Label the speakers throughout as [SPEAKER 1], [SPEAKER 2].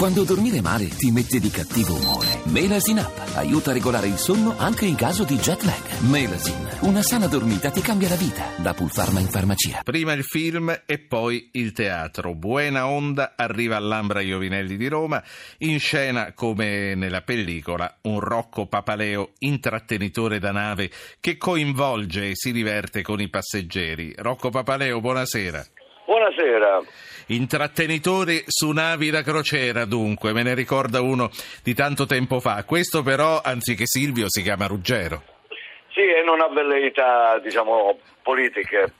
[SPEAKER 1] Quando dormire male ti mette di cattivo umore. Melasin Up aiuta a regolare il sonno anche in caso di jet lag. Melasin, una sana dormita ti cambia la vita. Da Pulpharma in farmacia.
[SPEAKER 2] Prima il film e poi il teatro. Buena Onda arriva all'Ambra Iovinelli di Roma, in scena come nella pellicola un Rocco Papaleo intrattenitore da nave che coinvolge e si diverte con i passeggeri. Rocco Papaleo, buonasera.
[SPEAKER 3] Buonasera.
[SPEAKER 2] Intrattenitore su navi da crociera, dunque, me ne ricorda uno di tanto tempo fa. Questo però, anziché Silvio, si chiama Ruggero.
[SPEAKER 3] Sì, e non ha velleità, diciamo, politiche.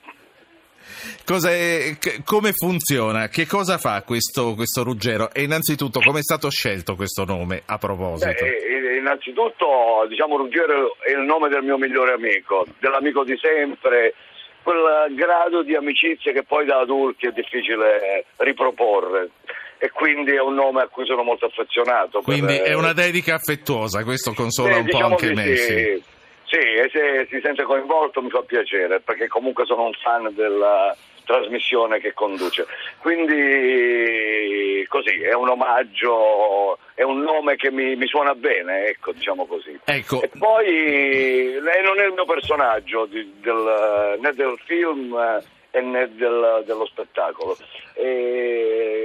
[SPEAKER 2] Cos'è, come funziona? Che cosa fa questo, questo Ruggero? E innanzitutto, come è stato scelto questo nome a proposito?
[SPEAKER 3] Beh, innanzitutto, diciamo, Ruggero è il nome del mio migliore amico, dell'amico di sempre, quel grado di amicizia che poi da adulti è difficile riproporre e quindi è un nome a cui sono molto affezionato.
[SPEAKER 2] Quindi
[SPEAKER 3] per...
[SPEAKER 2] è una dedica affettuosa, questo consola
[SPEAKER 3] Sì,
[SPEAKER 2] un po'
[SPEAKER 3] diciamo
[SPEAKER 2] anche
[SPEAKER 3] di
[SPEAKER 2] me.
[SPEAKER 3] sì.
[SPEAKER 2] sì.
[SPEAKER 3] Sì, e se si sente coinvolto mi fa piacere perché comunque sono un fan della trasmissione che conduce. Quindi così, è un omaggio, è un nome che mi, mi suona bene, ecco, diciamo così.
[SPEAKER 2] Ecco,
[SPEAKER 3] E poi lei non è il mio personaggio di- del- né del film eh, e né del- dello spettacolo, è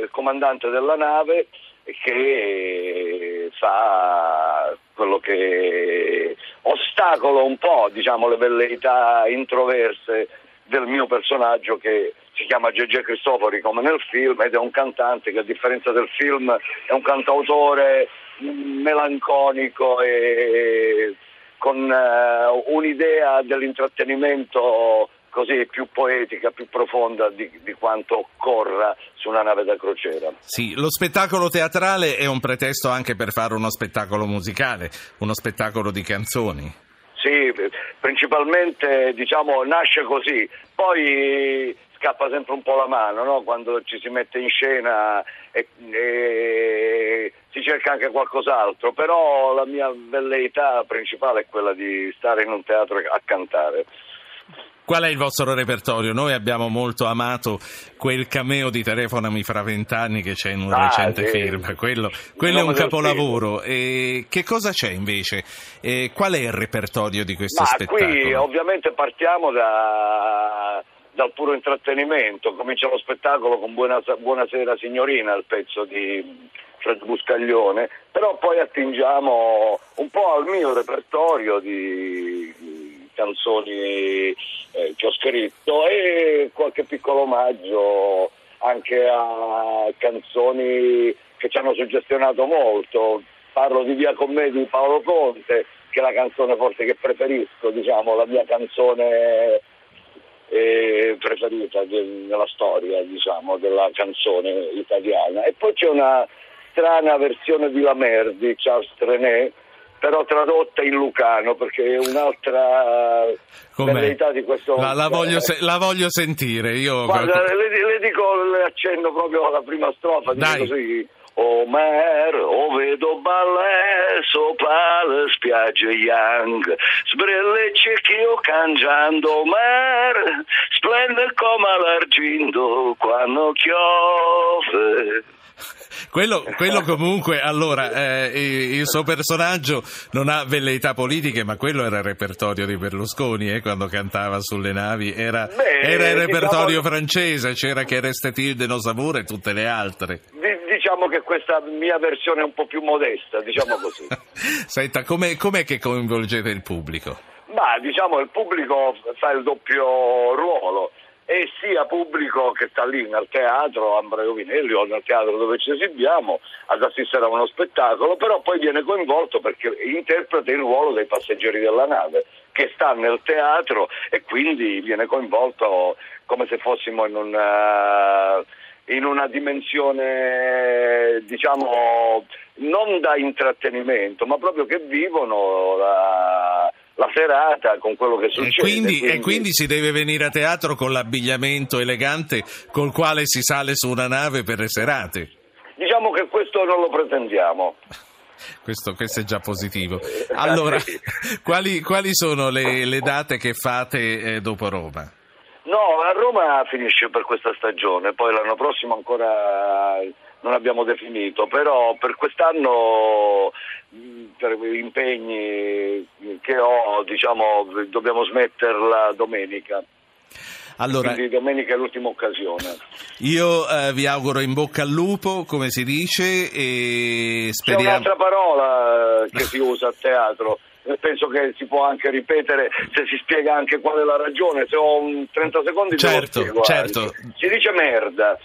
[SPEAKER 3] il comandante della nave che fa quello che ostacola un po' diciamo, le velleità introverse del mio personaggio che si chiama Gege Cristofori come nel film ed è un cantante che a differenza del film è un cantautore melanconico e con eh, un'idea dell'intrattenimento così più poetica, più profonda di, di quanto occorra su una nave da crociera.
[SPEAKER 2] sì, lo spettacolo teatrale è un pretesto anche per fare uno spettacolo musicale, uno spettacolo di canzoni.
[SPEAKER 3] Sì, principalmente diciamo nasce così, poi scappa sempre un po' la mano no? quando ci si mette in scena e, e si cerca anche qualcos'altro, però la mia velleità principale è quella di stare in un teatro a cantare.
[SPEAKER 2] Qual è il vostro repertorio? Noi abbiamo molto amato quel cameo di Telefonami fra vent'anni che c'è in un
[SPEAKER 3] Ah,
[SPEAKER 2] recente
[SPEAKER 3] sì.
[SPEAKER 2] film. Quello, quello è un capolavoro. E che cosa c'è invece? E qual è il repertorio di questo
[SPEAKER 3] Ma
[SPEAKER 2] spettacolo?
[SPEAKER 3] qui ovviamente partiamo da- dal puro intrattenimento, comincia lo spettacolo con Buona- Buonasera signorina, il pezzo di Fred Buscaglione, però poi attingiamo un po' al mio repertorio di canzoni eh, che ho scritto e qualche piccolo omaggio anche a canzoni che ci hanno suggestionato molto. Parlo di Via con me di Paolo Conte, che è la canzone forse che preferisco, diciamo, la mia canzone eh, preferita de- nella storia, diciamo, della canzone italiana. E poi c'è una strana versione di La Mer di Charles Trenet, però tradotta in lucano, perché è un'altra
[SPEAKER 2] Com'è?
[SPEAKER 3] velleità di questo...
[SPEAKER 2] La, la voglio se- la voglio sentire. Io
[SPEAKER 3] Guarda, le, le dico, le accenno proprio alla prima strofa,
[SPEAKER 2] Dai.
[SPEAKER 3] così. O mer, o vedo balle sopra le spiagge young, sbrellecce che io cangiando, mer, splende come l'argento quando chiove.
[SPEAKER 2] Quello, quello comunque, allora, eh, il suo personaggio non ha velleità politiche, ma quello era il repertorio di Berlusconi, eh, quando cantava sulle navi, era,
[SPEAKER 3] Beh,
[SPEAKER 2] era il repertorio
[SPEAKER 3] diciamo-
[SPEAKER 2] francese, c'era che Restetilde no Savour e tutte le altre.
[SPEAKER 3] Di- diciamo che questa mia versione è un po' più modesta, diciamo così.
[SPEAKER 2] Senta, com'è, com'è che coinvolgete il pubblico?
[SPEAKER 3] Ma diciamo il pubblico fa il doppio ruolo e sia pubblico che sta lì nel teatro Ambraio Vinelli o nel teatro dove ci esibiamo ad assistere a uno spettacolo, però poi viene coinvolto perché interpreta il ruolo dei passeggeri della nave che sta nel teatro e quindi viene coinvolto come se fossimo in una, in una dimensione diciamo non da intrattenimento ma proprio che vivono la, la serata con quello che
[SPEAKER 2] E
[SPEAKER 3] succede.
[SPEAKER 2] quindi, e quindi si deve venire a teatro con l'abbigliamento elegante col quale si sale su una nave per le serate.
[SPEAKER 3] Diciamo che questo non lo pretendiamo.
[SPEAKER 2] Questo, questo è già positivo. Allora,
[SPEAKER 3] Sì.
[SPEAKER 2] quali, quali sono le, le date che fate eh, dopo Roma?
[SPEAKER 3] No, a Roma finisce per questa stagione, poi l'anno prossimo ancora non abbiamo definito, però per quest'anno per gli impegni che ho diciamo, dobbiamo smetterla domenica. Allora, Quindi domenica è l'ultima occasione.
[SPEAKER 2] Io eh, vi auguro in bocca al lupo, come si dice, e speriamo...
[SPEAKER 3] C'è un'altra parola che si usa a teatro, penso che si può anche ripetere se si spiega anche qual è la ragione, se ho 30 secondi
[SPEAKER 2] certo,
[SPEAKER 3] spiego
[SPEAKER 2] certo.
[SPEAKER 3] Si dice merda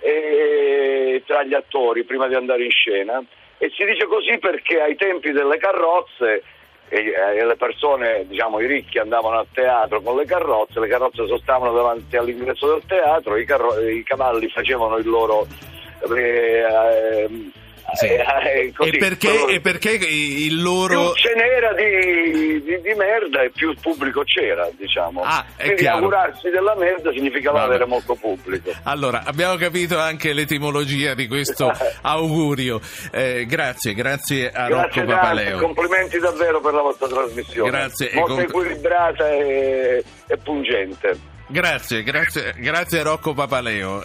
[SPEAKER 3] e, tra gli attori prima di andare in scena. E si dice così perché ai tempi delle carrozze e, e le persone, diciamo i ricchi andavano a teatro con le carrozze, le carrozze sostavano davanti all'ingresso del teatro, i, carro- i cavalli facevano il loro... Eh, eh,
[SPEAKER 2] sì. Eh, eh, così, e, perché, e, perché, il loro...
[SPEAKER 3] Più ce n'era di, di, di, merda e più pubblico c'era, diciamo.
[SPEAKER 2] Ah,
[SPEAKER 3] Quindi
[SPEAKER 2] chiaro.
[SPEAKER 3] augurarsi della merda significava Vabbè. avere molto pubblico.
[SPEAKER 2] Allora, abbiamo capito anche l'etimologia di questo augurio. Eh, grazie, grazie a
[SPEAKER 3] grazie
[SPEAKER 2] Rocco Papaleo.
[SPEAKER 3] Complimenti davvero per la vostra trasmissione.
[SPEAKER 2] Grazie.
[SPEAKER 3] Molto com... equilibrata e, e pungente.
[SPEAKER 2] Grazie, grazie, grazie a Rocco Papaleo.